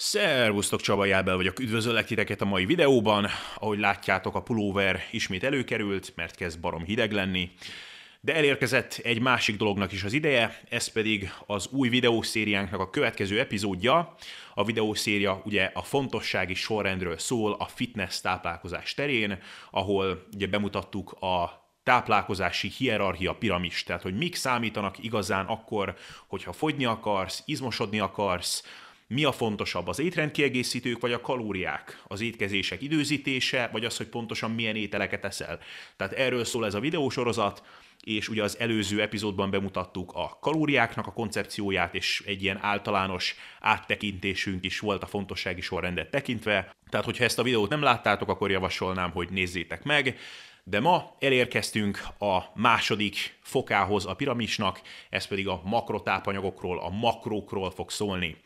Szervusztok, Csaba Jábel vagyok, üdvözöllek titeket a mai videóban. Ahogy látjátok, a pulóver ismét előkerült, mert kezd barom hideg lenni. De elérkezett egy másik dolognak is az ideje, ez pedig az új videószériánknak a következő epizódja. A videószéria ugye a fontossági sorrendről szól a fitness táplálkozás terén, ahol ugye bemutattuk a táplálkozási hierarchia piramis, tehát hogy mik számítanak igazán akkor, hogyha fogyni akarsz, izmosodni akarsz, mi a fontosabb, az étrendkiegészítők vagy a kalóriák, az étkezések időzítése, vagy az, hogy pontosan milyen ételeket eszel. Tehát erről szól ez a videósorozat, és ugye az előző epizódban bemutattuk a kalóriáknak a koncepcióját, és egy ilyen általános áttekintésünk is volt a fontossági sorrendet tekintve. Tehát, hogyha ezt a videót nem láttátok, akkor javasolnám, hogy nézzétek meg. De ma elérkeztünk a második fokához a piramisnak, ez pedig a makrotápanyagokról, a makrókról fog szólni.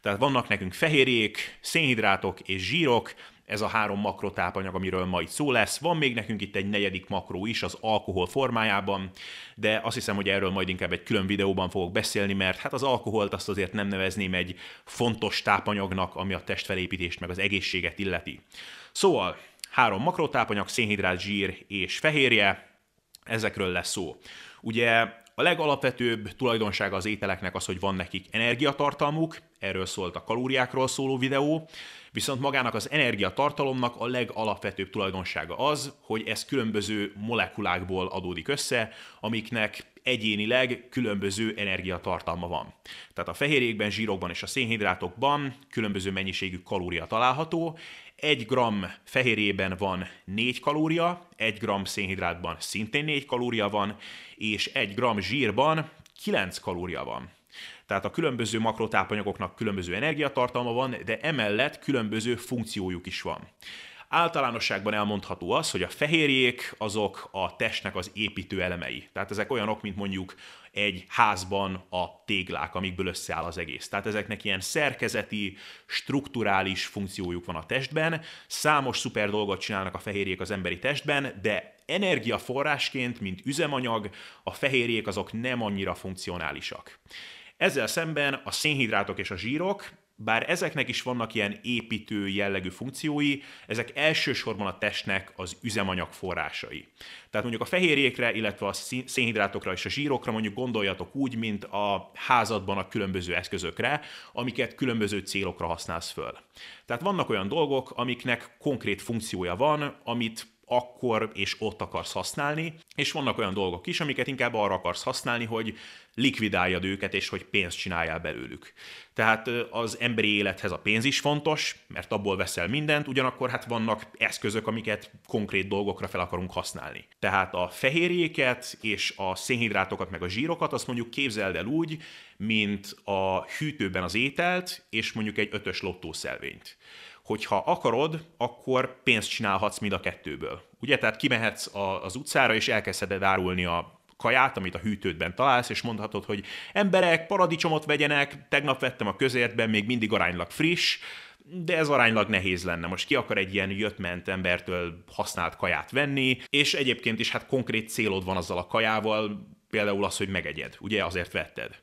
Tehát vannak nekünk fehérjék, szénhidrátok és zsírok, ez a három makrotápanyag, amiről ma itt szó lesz. Van még nekünk itt egy negyedik makró is az alkohol formájában, de azt hiszem, hogy erről majd inkább egy külön videóban fogok beszélni, mert hát az alkoholt azt azért nem nevezném egy fontos tápanyagnak, ami a testfelépítést meg az egészséget illeti. Szóval három makrotápanyag, szénhidrát, zsír és fehérje, ezekről lesz szó. Ugye a legalapvetőbb tulajdonsága az ételeknek az, hogy van nekik energiatartalmuk, erről szólt a kalóriákról szóló videó, viszont magának az energiatartalomnak a legalapvetőbb tulajdonsága az, hogy ez különböző molekulákból adódik össze, amiknek egyénileg különböző energiatartalma van. Tehát a fehérjékben, zsírokban és a szénhidrátokban különböző mennyiségű kalória található, 1 gram fehérjében van 4 kalória, 1 gram szénhidrátban szintén 4 kalória van, és 1 gram zsírban 9 kalória van. Tehát a különböző makrotápanyagoknak különböző energiatartalma van, de emellett különböző funkciójuk is van. Általánosságban elmondható az, hogy a fehérjék azok a testnek az építő elemei. Tehát ezek olyanok, mint mondjuk egy házban a téglák, amikből összeáll az egész. Tehát ezeknek ilyen szerkezeti, strukturális funkciójuk van a testben, számos szuper dolgot csinálnak a fehérjék az emberi testben, de energiaforrásként, mint üzemanyag, a fehérjék azok nem annyira funkcionálisak. Ezzel szemben a szénhidrátok és a zsírok bár ezeknek is vannak ilyen építő jellegű funkciói, ezek elsősorban a testnek az üzemanyag forrásai. Tehát mondjuk a fehérjékre, illetve a szénhidrátokra és a zsírokra mondjuk gondoljatok úgy, mint a házadban a különböző eszközökre, amiket különböző célokra használsz föl. Tehát vannak olyan dolgok, amiknek konkrét funkciója van, amit akkor és ott akarsz használni, és vannak olyan dolgok is, amiket inkább arra akarsz használni, hogy likvidáljad őket, és hogy pénzt csináljál belőlük. Tehát az emberi élethez a pénz is fontos, mert abból veszel mindent, ugyanakkor hát vannak eszközök, amiket konkrét dolgokra fel akarunk használni. Tehát a fehérjéket és a szénhidrátokat meg a zsírokat azt mondjuk képzeld el úgy, mint a hűtőben az ételt, és mondjuk egy ötös lottószelvényt hogyha akarod, akkor pénzt csinálhatsz mind a kettőből. Ugye, tehát kimehetsz az utcára, és elkezded árulni a kaját, amit a hűtődben találsz, és mondhatod, hogy emberek, paradicsomot vegyenek, tegnap vettem a közértben, még mindig aránylag friss, de ez aránylag nehéz lenne. Most ki akar egy ilyen jött-ment embertől használt kaját venni, és egyébként is hát konkrét célod van azzal a kajával, például az, hogy megegyed, ugye azért vetted.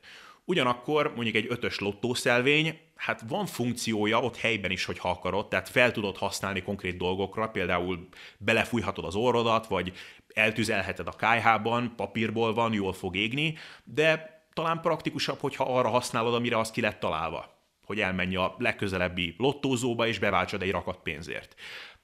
Ugyanakkor mondjuk egy ötös lottószelvény, hát van funkciója ott helyben is, hogy ha akarod, tehát fel tudod használni konkrét dolgokra, például belefújhatod az orrodat, vagy eltüzelheted a kájhában, papírból van, jól fog égni, de talán praktikusabb, hogyha arra használod, amire az ki lett találva hogy elmenj a legközelebbi lottózóba, és beváltsad egy rakat pénzért.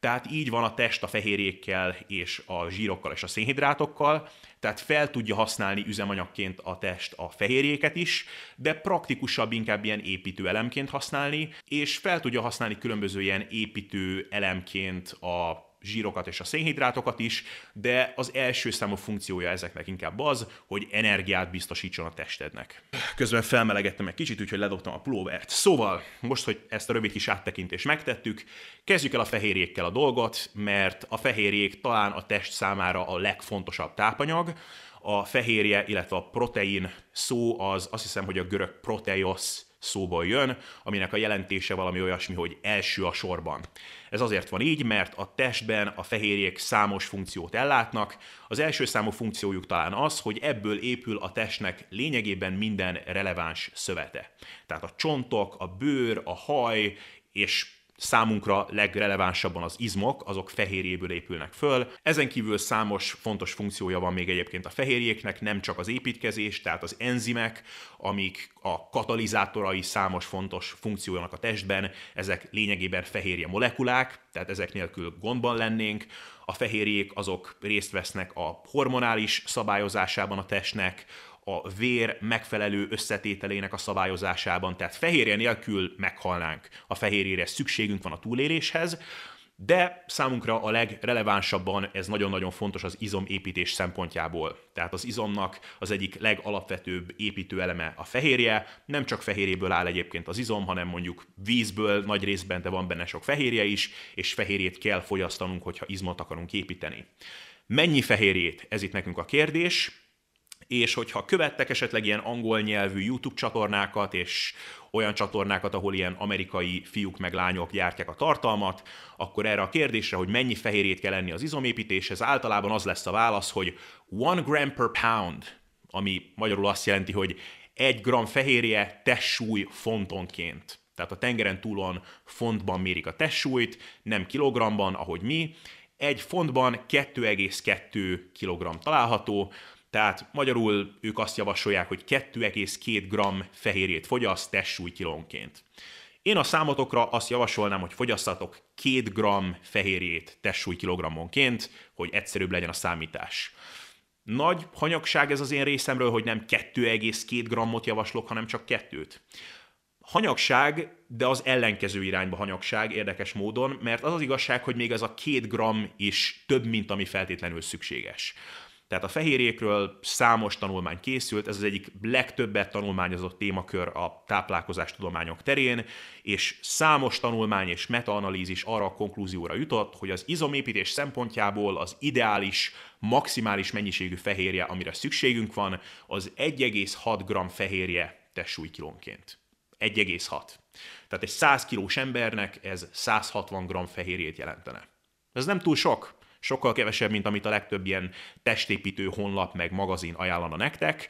Tehát így van a test a fehérjékkel és a zsírokkal és a szénhidrátokkal, tehát fel tudja használni üzemanyagként a test a fehérjéket is, de praktikusabb inkább ilyen építő elemként használni, és fel tudja használni különböző ilyen építő elemként a zsírokat és a szénhidrátokat is, de az első számú funkciója ezeknek inkább az, hogy energiát biztosítson a testednek. Közben felmelegettem egy kicsit, úgyhogy ledobtam a pulóvert. Szóval, most, hogy ezt a rövid kis áttekintést megtettük, kezdjük el a fehérjékkel a dolgot, mert a fehérjék talán a test számára a legfontosabb tápanyag, a fehérje, illetve a protein szó az azt hiszem, hogy a görög proteos szóból jön, aminek a jelentése valami olyasmi, hogy első a sorban. Ez azért van így, mert a testben a fehérjék számos funkciót ellátnak. Az első számú funkciójuk talán az, hogy ebből épül a testnek lényegében minden releváns szövete. Tehát a csontok, a bőr, a haj és számunkra legrelevánsabban az izmok, azok fehérjéből épülnek föl. Ezen kívül számos fontos funkciója van még egyébként a fehérjéknek, nem csak az építkezés, tehát az enzimek, amik a katalizátorai számos fontos funkciójának a testben, ezek lényegében fehérje molekulák, tehát ezek nélkül gondban lennénk. A fehérjék azok részt vesznek a hormonális szabályozásában a testnek, a vér megfelelő összetételének a szabályozásában, tehát fehérje nélkül meghalnánk. A fehérjére szükségünk van a túléléshez, de számunkra a legrelevánsabban ez nagyon-nagyon fontos az izomépítés szempontjából. Tehát az izomnak az egyik legalapvetőbb építő eleme a fehérje. Nem csak fehérjéből áll egyébként az izom, hanem mondjuk vízből nagy részben, de van benne sok fehérje is, és fehérjét kell fogyasztanunk, hogyha izmot akarunk építeni. Mennyi fehérjét? Ez itt nekünk a kérdés és hogyha követtek esetleg ilyen angol nyelvű YouTube csatornákat, és olyan csatornákat, ahol ilyen amerikai fiúk meg lányok gyártják a tartalmat, akkor erre a kérdésre, hogy mennyi fehérjét kell enni az izomépítéshez, általában az lesz a válasz, hogy 1 gram per pound, ami magyarul azt jelenti, hogy egy gram fehérje testsúly fontonként. Tehát a tengeren túlon fontban mérik a testsúlyt, nem kilogramban, ahogy mi. Egy fontban 2,2 kg található, tehát magyarul ők azt javasolják, hogy 2,2 g fehérjét fogyaszt testsúly kilónként. Én a számotokra azt javasolnám, hogy fogyasszatok 2 g fehérjét testsúly kilogrammonként, hogy egyszerűbb legyen a számítás. Nagy hanyagság ez az én részemről, hogy nem 2,2 grammot javaslok, hanem csak kettőt. Hanyagság, de az ellenkező irányba hanyagság érdekes módon, mert az az igazság, hogy még ez a két gram is több, mint ami feltétlenül szükséges. Tehát a fehérjékről számos tanulmány készült, ez az egyik legtöbbet tanulmányozott témakör a táplálkozás tudományok terén, és számos tanulmány és metaanalízis arra a konklúzióra jutott, hogy az izomépítés szempontjából az ideális, maximális mennyiségű fehérje, amire szükségünk van, az 1,6 g fehérje testsúlykilónként. 1,6. Tehát egy 100 kilós embernek ez 160 g fehérjét jelentene. Ez nem túl sok, Sokkal kevesebb, mint amit a legtöbb ilyen testépítő honlap meg magazin ajánlana nektek.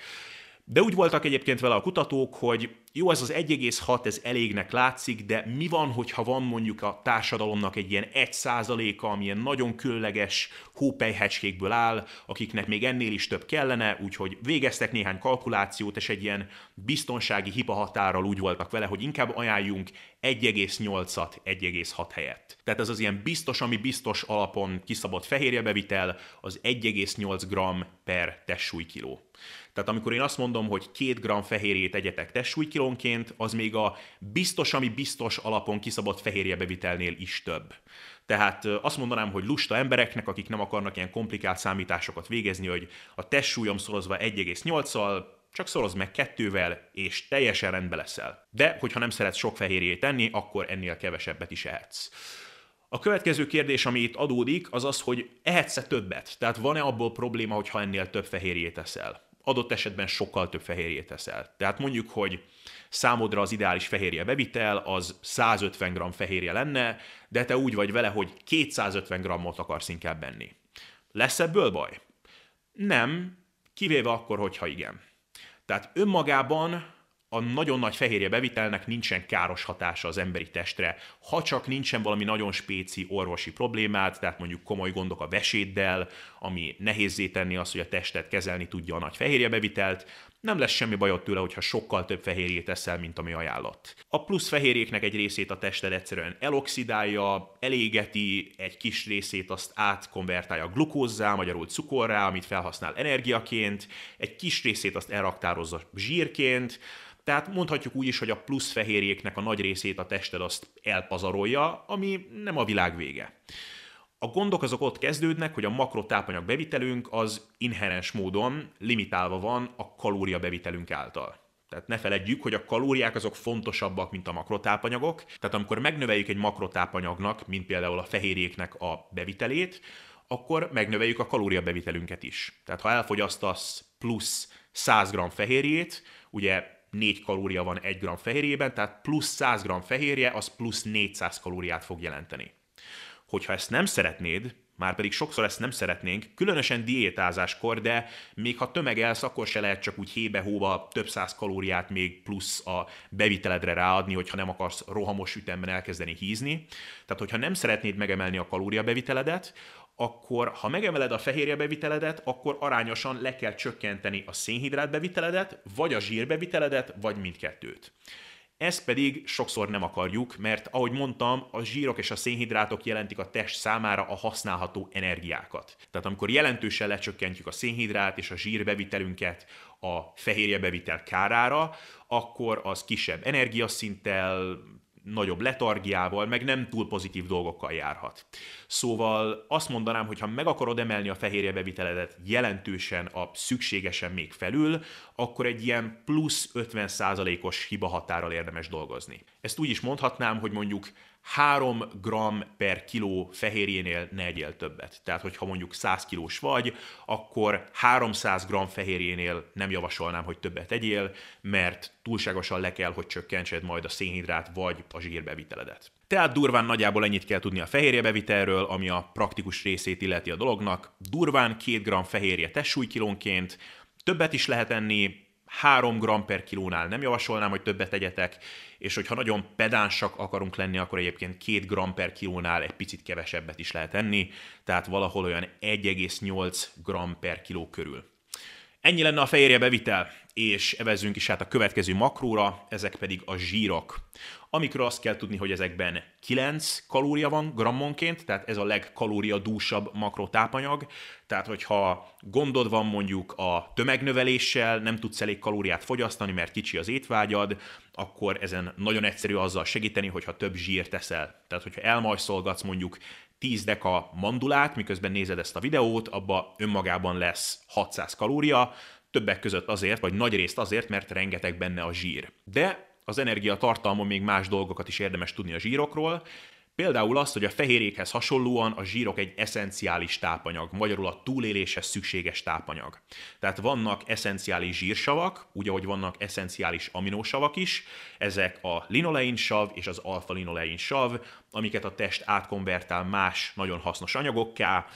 De úgy voltak egyébként vele a kutatók, hogy jó, ez az 1,6, ez elégnek látszik, de mi van, hogyha van mondjuk a társadalomnak egy ilyen 1%-a, amilyen nagyon különleges hópelyhecskékből áll, akiknek még ennél is több kellene, úgyhogy végeztek néhány kalkulációt, és egy ilyen biztonsági hipahatárral úgy voltak vele, hogy inkább ajánljunk 1,8-at 1,6 helyett. Tehát ez az ilyen biztos, ami biztos alapon kiszabott fehérjebevitel, az 1,8 g per testsúlykiló. Tehát amikor én azt mondom, hogy 2 g fehérjét egyetek testsúlykilónként, az még a biztos, ami biztos alapon kiszabott fehérjebevitelnél is több. Tehát azt mondanám, hogy lusta embereknek, akik nem akarnak ilyen komplikált számításokat végezni, hogy a testsúlyom szorozva 1,8-al, csak szoroz meg kettővel, és teljesen rendbe leszel. De, hogyha nem szeretsz sok fehérjét enni, akkor ennél kevesebbet is ehetsz. A következő kérdés, ami itt adódik, az az, hogy ehetsz-e többet? Tehát van-e abból probléma, hogyha ennél több fehérjét eszel? Adott esetben sokkal több fehérjét teszel. Tehát mondjuk, hogy számodra az ideális fehérje bevitel az 150 g fehérje lenne, de te úgy vagy vele, hogy 250 g-ot akarsz inkább benni. Lesz ebből baj? Nem, kivéve akkor, hogyha igen. Tehát önmagában a nagyon nagy fehérje bevitelnek nincsen káros hatása az emberi testre, ha csak nincsen valami nagyon spéci orvosi problémát, tehát mondjuk komoly gondok a veséddel, ami nehézé tenni azt, hogy a testet kezelni tudja a nagy fehérje bevitelt, nem lesz semmi bajod tőle, hogyha sokkal több fehérjét eszel, mint ami ajánlott. A plusz fehérjéknek egy részét a tested egyszerűen eloxidálja, elégeti, egy kis részét azt átkonvertálja glukózzá, magyarul cukorrá, amit felhasznál energiaként, egy kis részét azt elraktározza zsírként, tehát mondhatjuk úgy is, hogy a plusz fehérjéknek a nagy részét a tested azt elpazarolja, ami nem a világ vége. A gondok azok ott kezdődnek, hogy a makrotápanyag bevitelünk az inherens módon limitálva van a kalória bevitelünk által. Tehát ne feledjük, hogy a kalóriák azok fontosabbak, mint a makrotápanyagok. Tehát amikor megnöveljük egy makrotápanyagnak, mint például a fehérjéknek a bevitelét, akkor megnöveljük a kalóriabevitelünket is. Tehát ha elfogyasztasz plusz 100 g fehérjét, ugye 4 kalória van 1 gram fehérjében, tehát plusz 100 gram fehérje, az plusz 400 kalóriát fog jelenteni. Hogyha ezt nem szeretnéd, már pedig sokszor ezt nem szeretnénk, különösen diétázáskor, de még ha tömegelsz, akkor se lehet csak úgy hébe-hóba több száz kalóriát még plusz a beviteledre ráadni, hogyha nem akarsz rohamos ütemben elkezdeni hízni. Tehát, hogyha nem szeretnéd megemelni a kalóriabeviteledet, akkor ha megemeled a fehérje beviteledet, akkor arányosan le kell csökkenteni a szénhidrát beviteledet, vagy a zsírbeviteledet, vagy mindkettőt. Ezt pedig sokszor nem akarjuk, mert ahogy mondtam, a zsírok és a szénhidrátok jelentik a test számára a használható energiákat. Tehát amikor jelentősen lecsökkentjük a szénhidrát és a zsírbevitelünket a fehérjebevitel kárára, akkor az kisebb energiaszinttel, nagyobb letargiával, meg nem túl pozitív dolgokkal járhat. Szóval azt mondanám, hogy ha meg akarod emelni a fehérjebeviteledet jelentősen a szükségesen még felül, akkor egy ilyen plusz 50%-os hiba határral érdemes dolgozni. Ezt úgy is mondhatnám, hogy mondjuk 3 gram per kiló fehérjénél ne egyél többet. Tehát, hogyha mondjuk 100 kilós vagy, akkor 300 gram fehérjénél nem javasolnám, hogy többet egyél, mert túlságosan le kell, hogy csökkentsed majd a szénhidrát vagy a zsírbeviteledet. Tehát durván nagyjából ennyit kell tudni a fehérjebevitelről, ami a praktikus részét illeti a dolognak. Durván 2 gram fehérje testsúlykilónként, többet is lehet enni, 3 gram per kilónál nem javasolnám, hogy többet tegyetek, és hogyha nagyon pedánsak akarunk lenni, akkor egyébként 2 gram per kilónál egy picit kevesebbet is lehet enni, tehát valahol olyan 1,8 gram per kiló körül. Ennyi lenne a fehérje bevitel, és evezzünk is át a következő makróra, ezek pedig a zsírok amikről azt kell tudni, hogy ezekben 9 kalória van grammonként, tehát ez a legkalóriadúsabb makrotápanyag, tehát hogyha gondod van mondjuk a tömegnöveléssel, nem tudsz elég kalóriát fogyasztani, mert kicsi az étvágyad, akkor ezen nagyon egyszerű azzal segíteni, hogyha több zsírt teszel. Tehát, hogyha elmajszolgatsz mondjuk 10 deka mandulát, miközben nézed ezt a videót, abba önmagában lesz 600 kalória, többek között azért, vagy nagy részt azért, mert rengeteg benne a zsír. De az energia tartalmon még más dolgokat is érdemes tudni a zsírokról, Például azt, hogy a fehérjékhez hasonlóan a zsírok egy eszenciális tápanyag, magyarul a túléléshez szükséges tápanyag. Tehát vannak eszenciális zsírsavak, úgy ahogy vannak eszenciális aminósavak is, ezek a linolein sav és az alfa-linolein sav, amiket a test átkonvertál más nagyon hasznos anyagokká,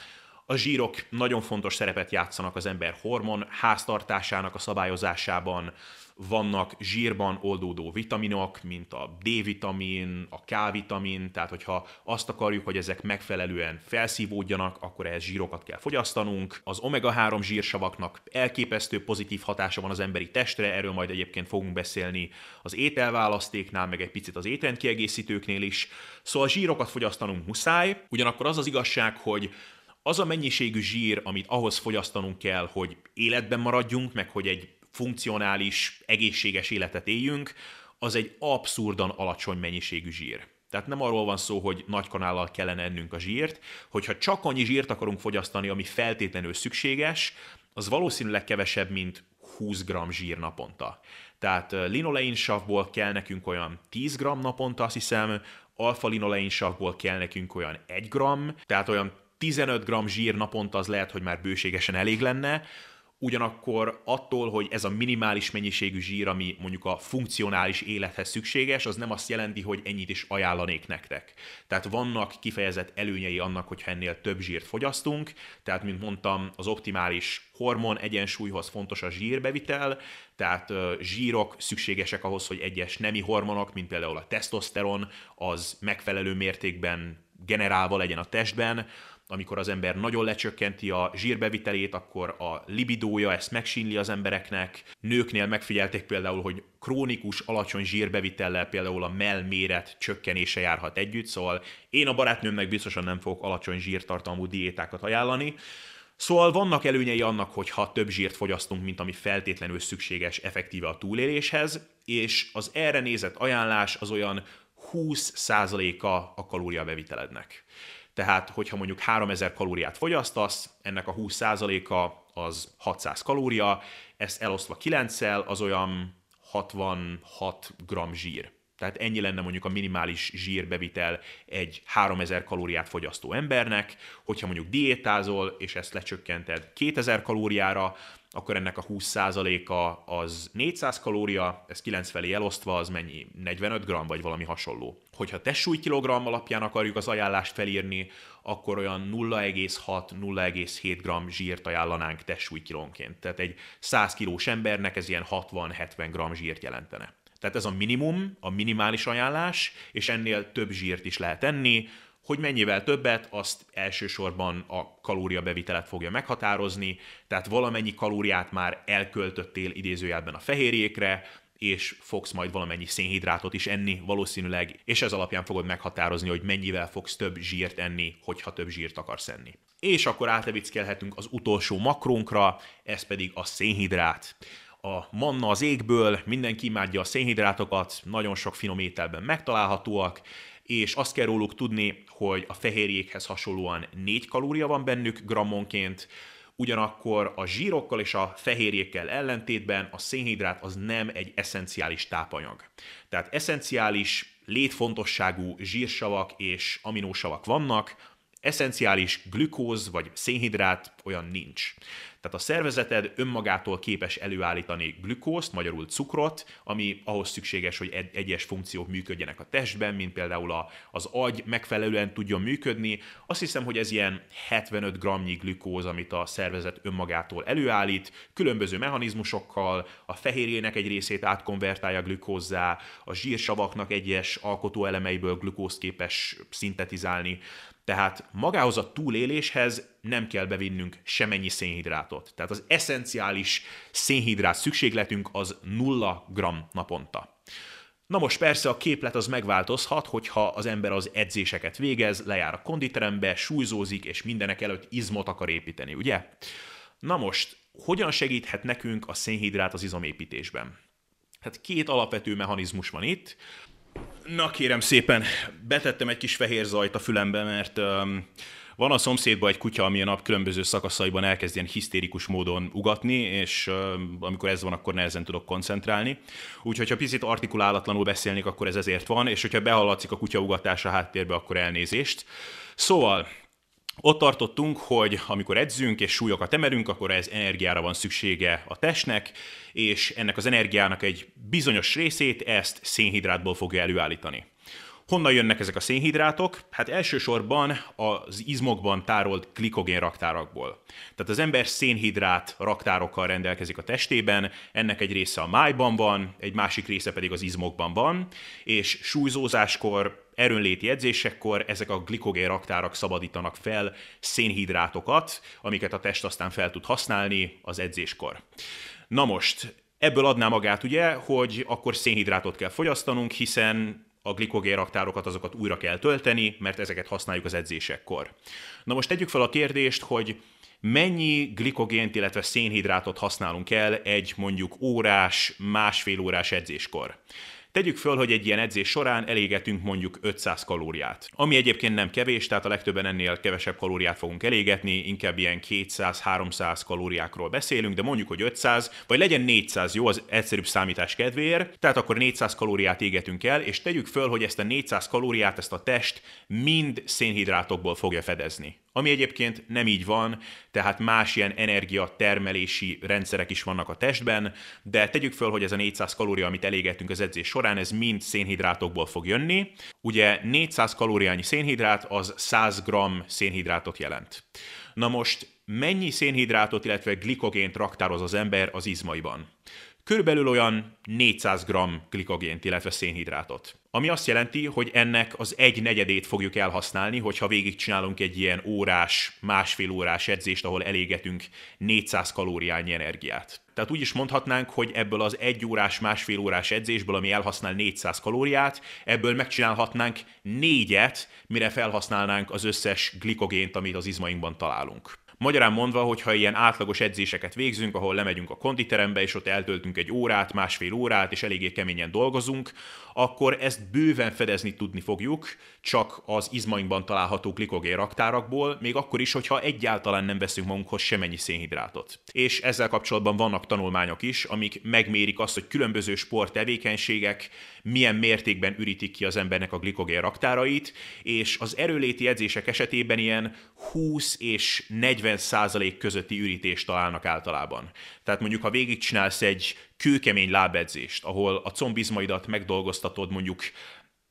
a zsírok nagyon fontos szerepet játszanak az ember hormon háztartásának a szabályozásában, vannak zsírban oldódó vitaminok, mint a D-vitamin, a K-vitamin, tehát hogyha azt akarjuk, hogy ezek megfelelően felszívódjanak, akkor ehhez zsírokat kell fogyasztanunk. Az omega-3 zsírsavaknak elképesztő pozitív hatása van az emberi testre, erről majd egyébként fogunk beszélni az ételválasztéknál, meg egy picit az étrendkiegészítőknél is. Szóval zsírokat fogyasztanunk muszáj, ugyanakkor az az igazság, hogy az a mennyiségű zsír, amit ahhoz fogyasztanunk kell, hogy életben maradjunk, meg hogy egy funkcionális, egészséges életet éljünk, az egy abszurdan alacsony mennyiségű zsír. Tehát nem arról van szó, hogy nagy kanállal kellene ennünk a zsírt, hogyha csak annyi zsírt akarunk fogyasztani, ami feltétlenül szükséges, az valószínűleg kevesebb, mint 20 g zsír naponta. Tehát linoleinsavból kell nekünk olyan 10 g naponta, azt hiszem, alfa linoleinsavból kell nekünk olyan 1 g, tehát olyan 15 g zsír naponta az lehet, hogy már bőségesen elég lenne, ugyanakkor attól, hogy ez a minimális mennyiségű zsír, ami mondjuk a funkcionális élethez szükséges, az nem azt jelenti, hogy ennyit is ajánlanék nektek. Tehát vannak kifejezett előnyei annak, hogyha ennél több zsírt fogyasztunk, tehát mint mondtam, az optimális hormon egyensúlyhoz fontos a zsírbevitel, tehát zsírok szükségesek ahhoz, hogy egyes nemi hormonok, mint például a tesztoszteron, az megfelelő mértékben generálva legyen a testben, amikor az ember nagyon lecsökkenti a zsírbevitelét, akkor a libidója ezt megsínli az embereknek. Nőknél megfigyelték például, hogy krónikus, alacsony zsírbevitellel például a mellméret csökkenése járhat együtt, szóval én a barátnőmnek biztosan nem fogok alacsony zsírtartalmú diétákat ajánlani, Szóval vannak előnyei annak, hogy ha több zsírt fogyasztunk, mint ami feltétlenül szükséges effektíve a túléléshez, és az erre nézett ajánlás az olyan 20%-a a kalóriabevitelednek. Tehát, hogyha mondjuk 3000 kalóriát fogyasztasz, ennek a 20%-a az 600 kalória, ezt elosztva 9-szel, az olyan 66 g zsír. Tehát ennyi lenne mondjuk a minimális zsírbevitel egy 3000 kalóriát fogyasztó embernek, hogyha mondjuk diétázol, és ezt lecsökkented 2000 kalóriára, akkor ennek a 20%-a az 400 kalória, ez 9 felé elosztva, az mennyi? 45 g vagy valami hasonló. Hogyha testsúly kilogramm alapján akarjuk az ajánlást felírni, akkor olyan 0,6-0,7 g zsírt ajánlanánk testsúly kilónként. Tehát egy 100 kilós embernek ez ilyen 60-70 g zsírt jelentene. Tehát ez a minimum, a minimális ajánlás, és ennél több zsírt is lehet enni, hogy mennyivel többet, azt elsősorban a kalóriabevitelet fogja meghatározni, tehát valamennyi kalóriát már elköltöttél idézőjelben a fehérjékre, és fogsz majd valamennyi szénhidrátot is enni valószínűleg, és ez alapján fogod meghatározni, hogy mennyivel fogsz több zsírt enni, hogyha több zsírt akarsz enni. És akkor átevickelhetünk az utolsó makrónkra, ez pedig a szénhidrát a manna az égből, mindenki imádja a szénhidrátokat, nagyon sok finom ételben megtalálhatóak, és azt kell róluk tudni, hogy a fehérjékhez hasonlóan 4 kalória van bennük grammonként, ugyanakkor a zsírokkal és a fehérjékkel ellentétben a szénhidrát az nem egy eszenciális tápanyag. Tehát eszenciális, létfontosságú zsírsavak és aminósavak vannak, eszenciális glükóz vagy szénhidrát olyan nincs. Tehát a szervezeted önmagától képes előállítani glükózt, magyarul cukrot, ami ahhoz szükséges, hogy egyes funkciók működjenek a testben, mint például a, az agy megfelelően tudjon működni. Azt hiszem, hogy ez ilyen 75 g glükóz, amit a szervezet önmagától előállít, különböző mechanizmusokkal, a fehérjének egy részét átkonvertálja glükózzá, a zsírsavaknak egyes alkotóelemeiből glükózt képes szintetizálni. Tehát magához a túléléshez nem kell bevinnünk semennyi szénhidrátot. Tehát az eszenciális szénhidrát szükségletünk az 0 g naponta. Na most persze a képlet az megváltozhat, hogyha az ember az edzéseket végez, lejár a konditerembe, súlyzózik, és mindenek előtt izmot akar építeni, ugye? Na most, hogyan segíthet nekünk a szénhidrát az izomépítésben? Hát két alapvető mechanizmus van itt. Na kérem szépen, betettem egy kis fehér zajt a fülembe, mert um, van a szomszédban egy kutya, ami a nap különböző szakaszaiban elkezd ilyen hisztérikus módon ugatni, és amikor ez van, akkor nehezen tudok koncentrálni. Úgyhogy, ha picit artikulálatlanul beszélnék, akkor ez ezért van, és hogyha behallatszik a kutya ugatása háttérbe, akkor elnézést. Szóval, ott tartottunk, hogy amikor edzünk és súlyokat emelünk, akkor ez energiára van szüksége a testnek, és ennek az energiának egy bizonyos részét ezt szénhidrátból fogja előállítani. Honnan jönnek ezek a szénhidrátok? Hát elsősorban az izmokban tárolt glikogén raktárakból. Tehát az ember szénhidrát raktárokkal rendelkezik a testében, ennek egy része a májban van, egy másik része pedig az izmokban van, és súlyzózáskor, erőnléti edzésekkor ezek a glikogén raktárak szabadítanak fel szénhidrátokat, amiket a test aztán fel tud használni az edzéskor. Na most, ebből adná magát ugye, hogy akkor szénhidrátot kell fogyasztanunk, hiszen a glikogén raktárokat azokat újra kell tölteni, mert ezeket használjuk az edzésekkor. Na most tegyük fel a kérdést, hogy mennyi glikogént, illetve szénhidrátot használunk el egy mondjuk órás, másfél órás edzéskor. Tegyük föl, hogy egy ilyen edzés során elégetünk mondjuk 500 kalóriát, ami egyébként nem kevés, tehát a legtöbben ennél kevesebb kalóriát fogunk elégetni, inkább ilyen 200-300 kalóriákról beszélünk, de mondjuk, hogy 500, vagy legyen 400, jó, az egyszerűbb számítás kedvéért, tehát akkor 400 kalóriát égetünk el, és tegyük föl, hogy ezt a 400 kalóriát ezt a test mind szénhidrátokból fogja fedezni. Ami egyébként nem így van, tehát más ilyen energiatermelési rendszerek is vannak a testben, de tegyük föl, hogy ez a 400 kalória, amit elégettünk az edzés során, ez mind szénhidrátokból fog jönni. Ugye 400 kalóriányi szénhidrát az 100 g szénhidrátot jelent. Na most mennyi szénhidrátot, illetve glikogént raktároz az ember az izmaiban? Körülbelül olyan 400 g glikogént, illetve szénhidrátot. Ami azt jelenti, hogy ennek az egy negyedét fogjuk elhasználni, hogyha végigcsinálunk egy ilyen órás, másfél órás edzést, ahol elégetünk 400 kalóriányi energiát. Tehát úgy is mondhatnánk, hogy ebből az egy órás, másfél órás edzésből, ami elhasznál 400 kalóriát, ebből megcsinálhatnánk négyet, mire felhasználnánk az összes glikogént, amit az izmainkban találunk. Magyarán mondva, hogyha ilyen átlagos edzéseket végzünk, ahol lemegyünk a konditerembe, és ott eltöltünk egy órát, másfél órát, és eléggé keményen dolgozunk, akkor ezt bőven fedezni tudni fogjuk, csak az izmainkban található glikogén raktárakból, még akkor is, hogyha egyáltalán nem veszünk magunkhoz semennyi szénhidrátot. És ezzel kapcsolatban vannak tanulmányok is, amik megmérik azt, hogy különböző sporttevékenységek milyen mértékben ürítik ki az embernek a glikogén raktárait, és az erőléti edzések esetében ilyen 20 és 40 40% közötti ürítést találnak általában. Tehát mondjuk, ha végigcsinálsz egy kőkemény lábedzést, ahol a combizmaidat megdolgoztatod mondjuk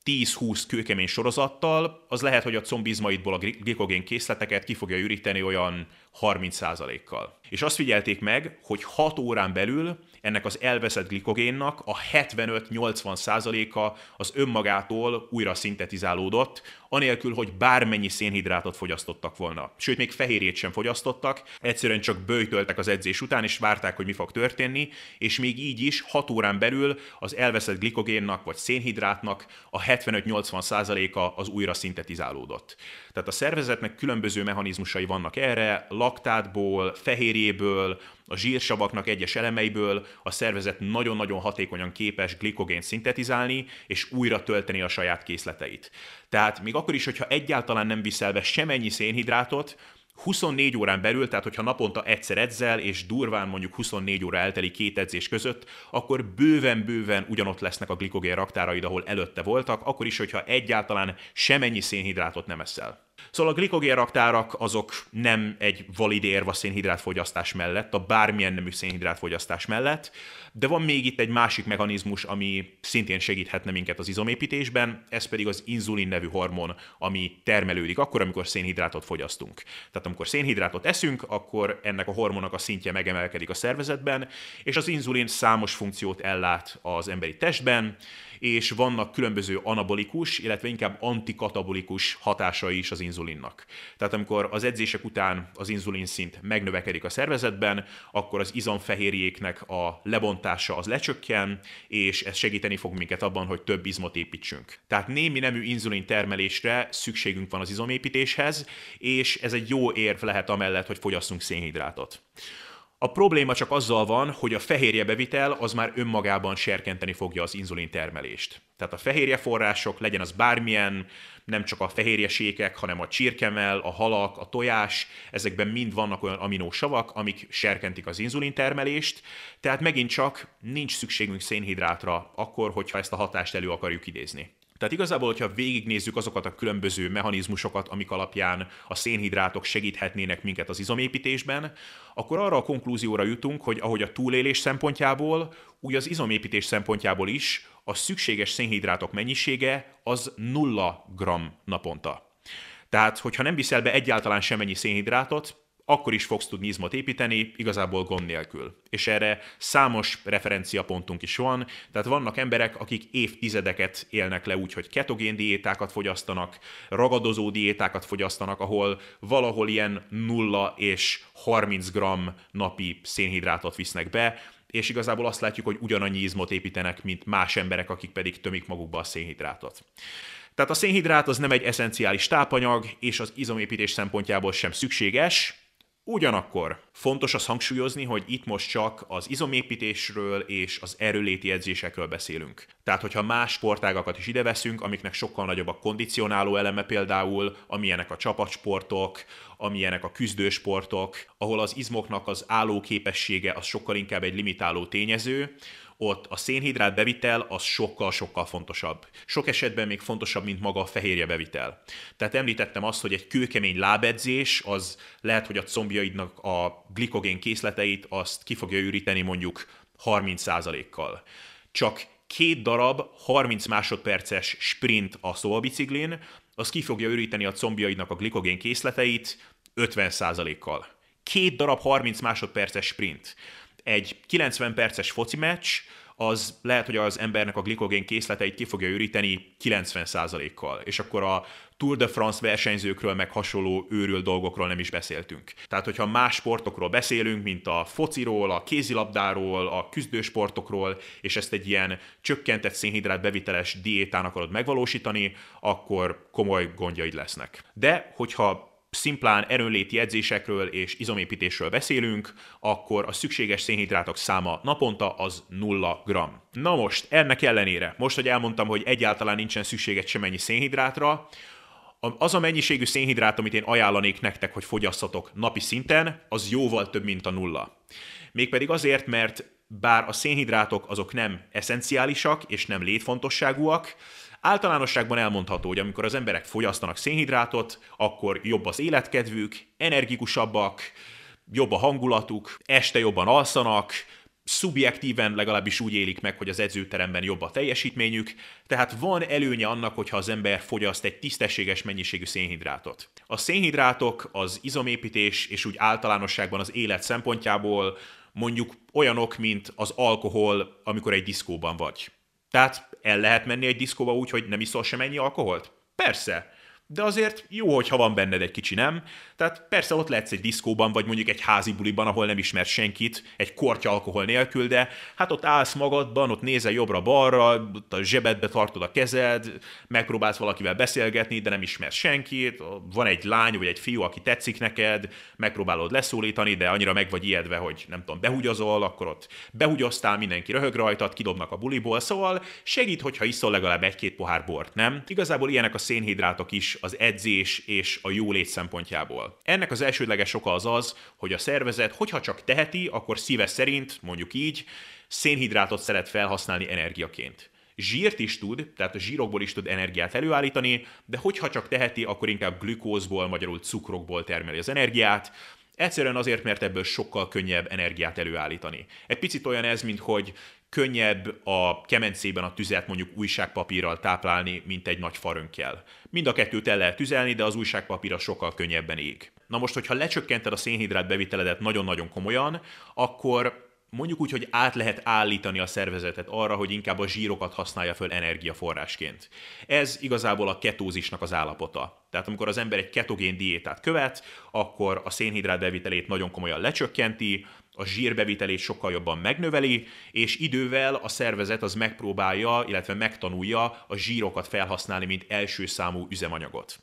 10-20 kőkemény sorozattal, az lehet, hogy a combizmaidból a glikogén készleteket ki fogja üríteni olyan 30%-kal. És azt figyelték meg, hogy 6 órán belül ennek az elveszett glikogénnak a 75-80%-a az önmagától újra szintetizálódott, anélkül, hogy bármennyi szénhidrátot fogyasztottak volna. Sőt, még fehérjét sem fogyasztottak, egyszerűen csak bőjtöltek az edzés után, és várták, hogy mi fog történni, és még így is 6 órán belül az elveszett glikogénnak vagy szénhidrátnak a 75-80%-a az újra szintetizálódott. Tehát a szervezetnek különböző mechanizmusai vannak erre, laktátból, fehérjéből, a zsírsavaknak egyes elemeiből a szervezet nagyon-nagyon hatékonyan képes glikogént szintetizálni, és újra tölteni a saját készleteit. Tehát még akkor is, hogyha egyáltalán nem viszel be semennyi szénhidrátot, 24 órán belül, tehát hogyha naponta egyszer edzel, és durván mondjuk 24 óra elteli két edzés között, akkor bőven-bőven ugyanott lesznek a glikogén raktáraid, ahol előtte voltak, akkor is, hogyha egyáltalán semennyi szénhidrátot nem eszel. Szóval a glikogén raktárak azok nem egy valid érv a szénhidrátfogyasztás mellett, a bármilyen nemű szénhidrátfogyasztás mellett, de van még itt egy másik mechanizmus, ami szintén segíthetne minket az izomépítésben, ez pedig az inzulin nevű hormon, ami termelődik akkor, amikor szénhidrátot fogyasztunk. Tehát amikor szénhidrátot eszünk, akkor ennek a hormonnak a szintje megemelkedik a szervezetben, és az inzulin számos funkciót ellát az emberi testben, és vannak különböző anabolikus, illetve inkább antikatabolikus hatásai is az inzulinnak. Tehát amikor az edzések után az inzulin szint megnövekedik a szervezetben, akkor az izomfehérjéknek a lebontása az lecsökken, és ez segíteni fog minket abban, hogy több izmot építsünk. Tehát némi nemű inzulin termelésre szükségünk van az izomépítéshez, és ez egy jó érv lehet amellett, hogy fogyasszunk szénhidrátot. A probléma csak azzal van, hogy a fehérje bevitel az már önmagában serkenteni fogja az inzulin termelést. Tehát a fehérje források, legyen az bármilyen, nem csak a fehérjesékek, hanem a csirkemel, a halak, a tojás, ezekben mind vannak olyan aminósavak, amik serkentik az inzulin termelést, tehát megint csak nincs szükségünk szénhidrátra akkor, hogyha ezt a hatást elő akarjuk idézni. Tehát igazából, hogyha végignézzük azokat a különböző mechanizmusokat, amik alapján a szénhidrátok segíthetnének minket az izomépítésben, akkor arra a konklúzióra jutunk, hogy ahogy a túlélés szempontjából, úgy az izomépítés szempontjából is a szükséges szénhidrátok mennyisége az 0 g naponta. Tehát, hogyha nem viszel be egyáltalán semmennyi szénhidrátot, akkor is fogsz tudni izmot építeni, igazából gond nélkül. És erre számos referenciapontunk is van, tehát vannak emberek, akik évtizedeket élnek le úgy, hogy ketogén diétákat fogyasztanak, ragadozó diétákat fogyasztanak, ahol valahol ilyen 0 és 30 g napi szénhidrátot visznek be, és igazából azt látjuk, hogy ugyanannyi izmot építenek, mint más emberek, akik pedig tömik magukba a szénhidrátot. Tehát a szénhidrát az nem egy eszenciális tápanyag, és az izomépítés szempontjából sem szükséges, Ugyanakkor fontos az hangsúlyozni, hogy itt most csak az izomépítésről és az erőléti edzésekről beszélünk. Tehát, hogyha más sportágakat is ide veszünk, amiknek sokkal nagyobb a kondicionáló eleme például, amilyenek a csapatsportok, amilyenek a küzdősportok, ahol az izmoknak az álló képessége az sokkal inkább egy limitáló tényező, ott a szénhidrát bevitel az sokkal-sokkal fontosabb. Sok esetben még fontosabb, mint maga a fehérje bevitel. Tehát említettem azt, hogy egy kőkemény lábedzés, az lehet, hogy a combjaidnak a glikogén készleteit azt ki fogja üríteni mondjuk 30%-kal. Csak két darab 30 másodperces sprint a szóvalbiciklin, az ki fogja üríteni a combjaidnak a glikogén készleteit 50%-kal. Két darab 30 másodperces sprint egy 90 perces foci meccs, az lehet, hogy az embernek a glikogén készleteit ki fogja üríteni 90%-kal, és akkor a Tour de France versenyzőkről, meg hasonló őrült dolgokról nem is beszéltünk. Tehát, hogyha más sportokról beszélünk, mint a fociról, a kézilabdáról, a küzdősportokról, és ezt egy ilyen csökkentett szénhidrát beviteles diétán akarod megvalósítani, akkor komoly gondjaid lesznek. De, hogyha szimplán erőnléti edzésekről és izomépítésről beszélünk, akkor a szükséges szénhidrátok száma naponta az 0 g. Na most, ennek ellenére, most, hogy elmondtam, hogy egyáltalán nincsen szüksége semennyi szénhidrátra, az a mennyiségű szénhidrát, amit én ajánlanék nektek, hogy fogyasszatok napi szinten, az jóval több, mint a nulla. Mégpedig azért, mert bár a szénhidrátok azok nem eszenciálisak és nem létfontosságúak, Általánosságban elmondható, hogy amikor az emberek fogyasztanak szénhidrátot, akkor jobb az életkedvük, energikusabbak, jobb a hangulatuk, este jobban alszanak, szubjektíven legalábbis úgy élik meg, hogy az edzőteremben jobb a teljesítményük, tehát van előnye annak, hogyha az ember fogyaszt egy tisztességes mennyiségű szénhidrátot. A szénhidrátok az izomépítés és úgy általánosságban az élet szempontjából mondjuk olyanok, mint az alkohol, amikor egy diszkóban vagy. Tehát el lehet menni egy diszkóba úgy, hogy nem iszol sem ennyi alkoholt? Persze de azért jó, hogyha van benned egy kicsi, nem? Tehát persze ott lehetsz egy diszkóban, vagy mondjuk egy házi buliban, ahol nem ismer senkit, egy kortya alkohol nélkül, de hát ott állsz magadban, ott nézel jobbra-balra, ott a zsebedbe tartod a kezed, megpróbálsz valakivel beszélgetni, de nem ismer senkit, van egy lány vagy egy fiú, aki tetszik neked, megpróbálod leszólítani, de annyira meg vagy ijedve, hogy nem tudom, behugyozol, akkor ott behugyoztál, mindenki röhög rajtad, kidobnak a buliból, szóval segít, hogyha iszol legalább egy-két pohár bort, nem? Igazából ilyenek a szénhidrátok is az edzés és a jólét szempontjából. Ennek az elsődleges oka az az, hogy a szervezet, hogyha csak teheti, akkor szíve szerint, mondjuk így, szénhidrátot szeret felhasználni energiaként. Zsírt is tud, tehát a zsírokból is tud energiát előállítani, de hogyha csak teheti, akkor inkább glükózból, magyarul cukrokból termeli az energiát, Egyszerűen azért, mert ebből sokkal könnyebb energiát előállítani. Egy picit olyan ez, mint hogy könnyebb a kemencében a tüzet mondjuk újságpapírral táplálni, mint egy nagy farönkkel. Mind a kettőt el lehet tüzelni, de az újságpapíra sokkal könnyebben ég. Na most, hogyha lecsökkented a szénhidrát beviteledet nagyon-nagyon komolyan, akkor mondjuk úgy, hogy át lehet állítani a szervezetet arra, hogy inkább a zsírokat használja föl energiaforrásként. Ez igazából a ketózisnak az állapota. Tehát amikor az ember egy ketogén diétát követ, akkor a szénhidrát bevitelét nagyon komolyan lecsökkenti, a zsírbevitelét sokkal jobban megnöveli, és idővel a szervezet az megpróbálja, illetve megtanulja a zsírokat felhasználni, mint első számú üzemanyagot.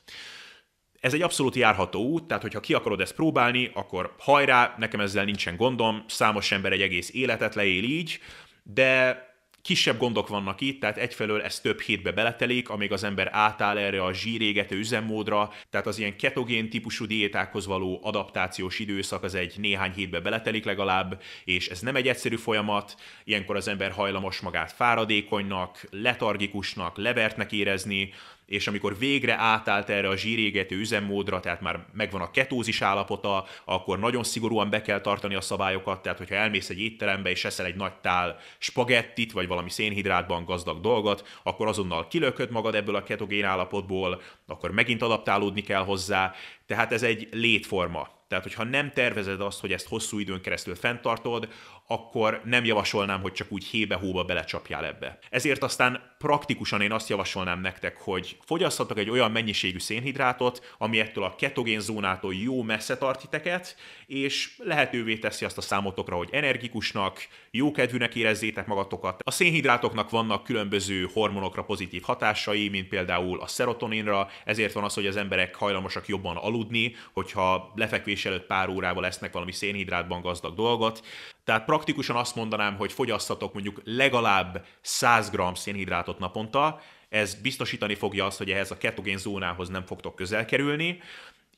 Ez egy abszolút járható út, tehát hogyha ki akarod ezt próbálni, akkor hajrá, nekem ezzel nincsen gondom, számos ember egy egész életet leél így, de kisebb gondok vannak itt, tehát egyfelől ez több hétbe beletelik, amíg az ember átáll erre a zsírégető üzemmódra, tehát az ilyen ketogén típusú diétákhoz való adaptációs időszak az egy néhány hétbe beletelik legalább, és ez nem egy egyszerű folyamat, ilyenkor az ember hajlamos magát fáradékonynak, letargikusnak, levertnek érezni, és amikor végre átállt erre a zsírégető üzemmódra, tehát már megvan a ketózis állapota, akkor nagyon szigorúan be kell tartani a szabályokat, tehát hogyha elmész egy étterembe és eszel egy nagy tál spagettit, vagy valami szénhidrátban gazdag dolgot, akkor azonnal kilököd magad ebből a ketogén állapotból, akkor megint adaptálódni kell hozzá, tehát ez egy létforma. Tehát, hogyha nem tervezed azt, hogy ezt hosszú időn keresztül fenntartod, akkor nem javasolnám, hogy csak úgy hébe-hóba belecsapjál ebbe. Ezért aztán praktikusan én azt javasolnám nektek, hogy fogyasszatok egy olyan mennyiségű szénhidrátot, ami ettől a ketogén zónától jó messze tart titeket, és lehetővé teszi azt a számotokra, hogy energikusnak, jókedvűnek érezzétek magatokat. A szénhidrátoknak vannak különböző hormonokra pozitív hatásai, mint például a szerotoninra, ezért van az, hogy az emberek hajlamosak jobban aludni, hogyha lefekvés előtt pár órával esznek valami szénhidrátban gazdag dolgot. Tehát praktikusan azt mondanám, hogy fogyasszatok mondjuk legalább 100 g szénhidrátot naponta, ez biztosítani fogja azt, hogy ehhez a ketogén zónához nem fogtok közel kerülni.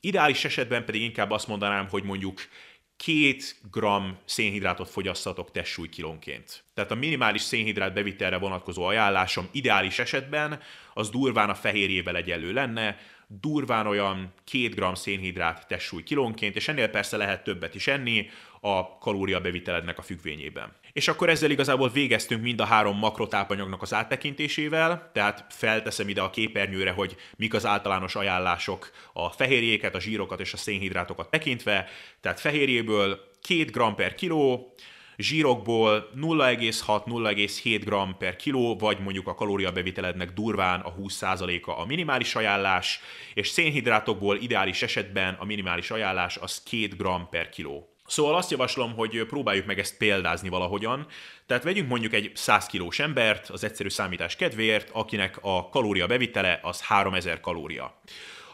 Ideális esetben pedig inkább azt mondanám, hogy mondjuk két gram szénhidrátot fogyasszatok testsúly kilónként. Tehát a minimális szénhidrát bevitelre vonatkozó ajánlásom ideális esetben az durván a fehérjével egyenlő lenne, durván olyan 2 g szénhidrát testsúly kilónként, és ennél persze lehet többet is enni a kalóriabevitelednek a függvényében. És akkor ezzel igazából végeztünk mind a három makrotápanyagnak az áttekintésével, tehát felteszem ide a képernyőre, hogy mik az általános ajánlások a fehérjéket, a zsírokat és a szénhidrátokat tekintve, tehát fehérjéből 2 g per kiló, zsírokból 0,6-0,7 g per kiló, vagy mondjuk a kalóriabevitelednek durván a 20%-a a minimális ajánlás, és szénhidrátokból ideális esetben a minimális ajánlás az 2 g per kiló. Szóval azt javaslom, hogy próbáljuk meg ezt példázni valahogyan. Tehát vegyünk mondjuk egy 100 kilós embert az egyszerű számítás kedvéért, akinek a kalória bevitele az 3000 kalória.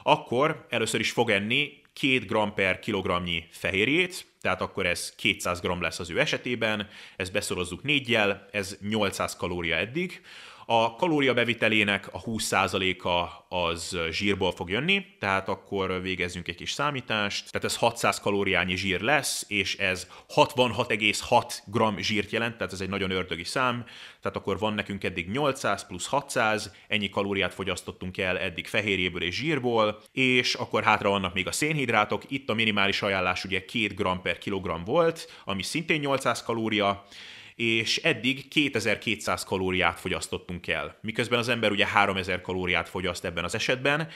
Akkor először is fog enni 2 g per kilogramnyi fehérjét, tehát akkor ez 200 g lesz az ő esetében, ezt beszorozzuk négyjel, ez 800 kalória eddig, A kalória bevitelének a 20%-a az zsírból fog jönni, tehát akkor végezzünk egy kis számítást. Tehát ez 600 kalóriányi zsír lesz, és ez 66,6 g zsírt jelent, tehát ez egy nagyon ördögi szám. Tehát akkor van nekünk eddig 800 plusz 600, ennyi kalóriát fogyasztottunk el eddig fehérjéből és zsírból, és akkor hátra vannak még a szénhidrátok. Itt a minimális ajánlás ugye 2 g per kilogram volt, ami szintén 800 kalória, és eddig 2200 kalóriát fogyasztottunk el, miközben az ember ugye 3000 kalóriát fogyaszt ebben az esetben,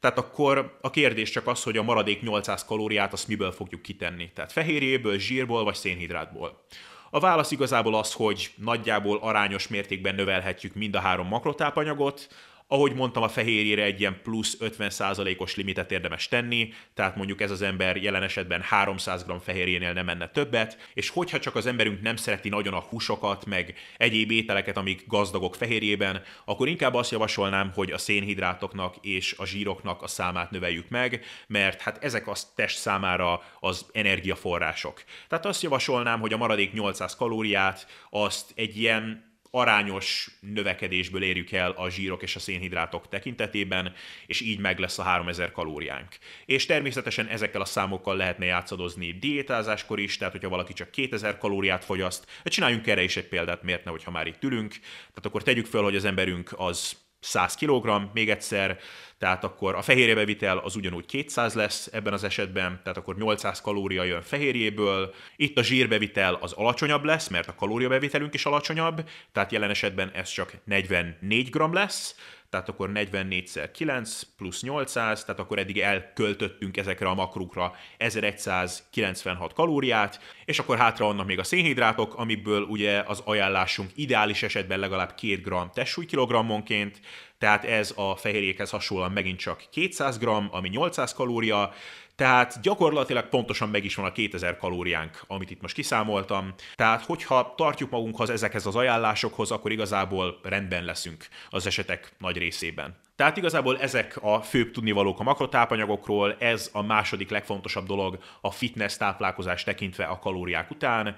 tehát akkor a kérdés csak az, hogy a maradék 800 kalóriát azt miből fogjuk kitenni. Tehát fehérjéből, zsírból vagy szénhidrátból. A válasz igazából az, hogy nagyjából arányos mértékben növelhetjük mind a három makrotápanyagot, ahogy mondtam, a fehérjére egy ilyen plusz 50%-os limitet érdemes tenni, tehát mondjuk ez az ember jelen esetben 300 g fehérjénél nem menne többet, és hogyha csak az emberünk nem szereti nagyon a húsokat, meg egyéb ételeket, amik gazdagok fehérjében, akkor inkább azt javasolnám, hogy a szénhidrátoknak és a zsíroknak a számát növeljük meg, mert hát ezek a test számára az energiaforrások. Tehát azt javasolnám, hogy a maradék 800 kalóriát azt egy ilyen arányos növekedésből érjük el a zsírok és a szénhidrátok tekintetében, és így meg lesz a 3000 kalóriánk. És természetesen ezekkel a számokkal lehetne játszadozni diétázáskor is, tehát hogyha valaki csak 2000 kalóriát fogyaszt, csináljunk erre is egy példát, miért ne, hogyha már itt ülünk, tehát akkor tegyük fel, hogy az emberünk az 100 kg, még egyszer, tehát akkor a fehérjebevitel az ugyanúgy 200 lesz ebben az esetben, tehát akkor 800 kalória jön fehérjéből. Itt a zsírbevitel az alacsonyabb lesz, mert a kalóriabevitelünk is alacsonyabb, tehát jelen esetben ez csak 44 g lesz, tehát akkor 44-szer 9 plusz 800, tehát akkor eddig elköltöttünk ezekre a makrukra 1196 kalóriát, és akkor hátra vannak még a szénhidrátok, amiből ugye az ajánlásunk ideális esetben legalább 2 g testsúly kilogrammonként, tehát ez a fehérjékhez hasonlóan megint csak 200 g, ami 800 kalória, tehát gyakorlatilag pontosan meg is van a 2000 kalóriánk, amit itt most kiszámoltam. Tehát, hogyha tartjuk magunkhoz ezekhez az ajánlásokhoz, akkor igazából rendben leszünk az esetek nagy részében. Tehát igazából ezek a főbb tudnivalók a makrotápanyagokról, ez a második legfontosabb dolog a fitness táplálkozás tekintve a kalóriák után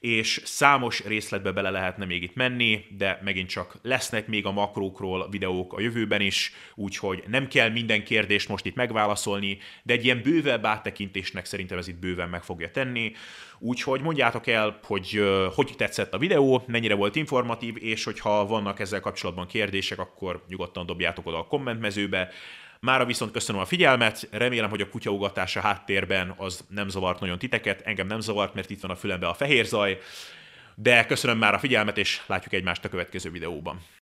és számos részletbe bele lehetne még itt menni, de megint csak lesznek még a makrókról videók a jövőben is, úgyhogy nem kell minden kérdést most itt megválaszolni, de egy ilyen bővebb áttekintésnek szerintem ez itt bőven meg fogja tenni. Úgyhogy mondjátok el, hogy hogy tetszett a videó, mennyire volt informatív, és hogyha vannak ezzel kapcsolatban kérdések, akkor nyugodtan dobjátok oda a kommentmezőbe. Mára viszont köszönöm a figyelmet, remélem, hogy a kutyaugatás a háttérben az nem zavart nagyon titeket, engem nem zavart, mert itt van a fülembe a fehér zaj, de köszönöm már a figyelmet, és látjuk egymást a következő videóban.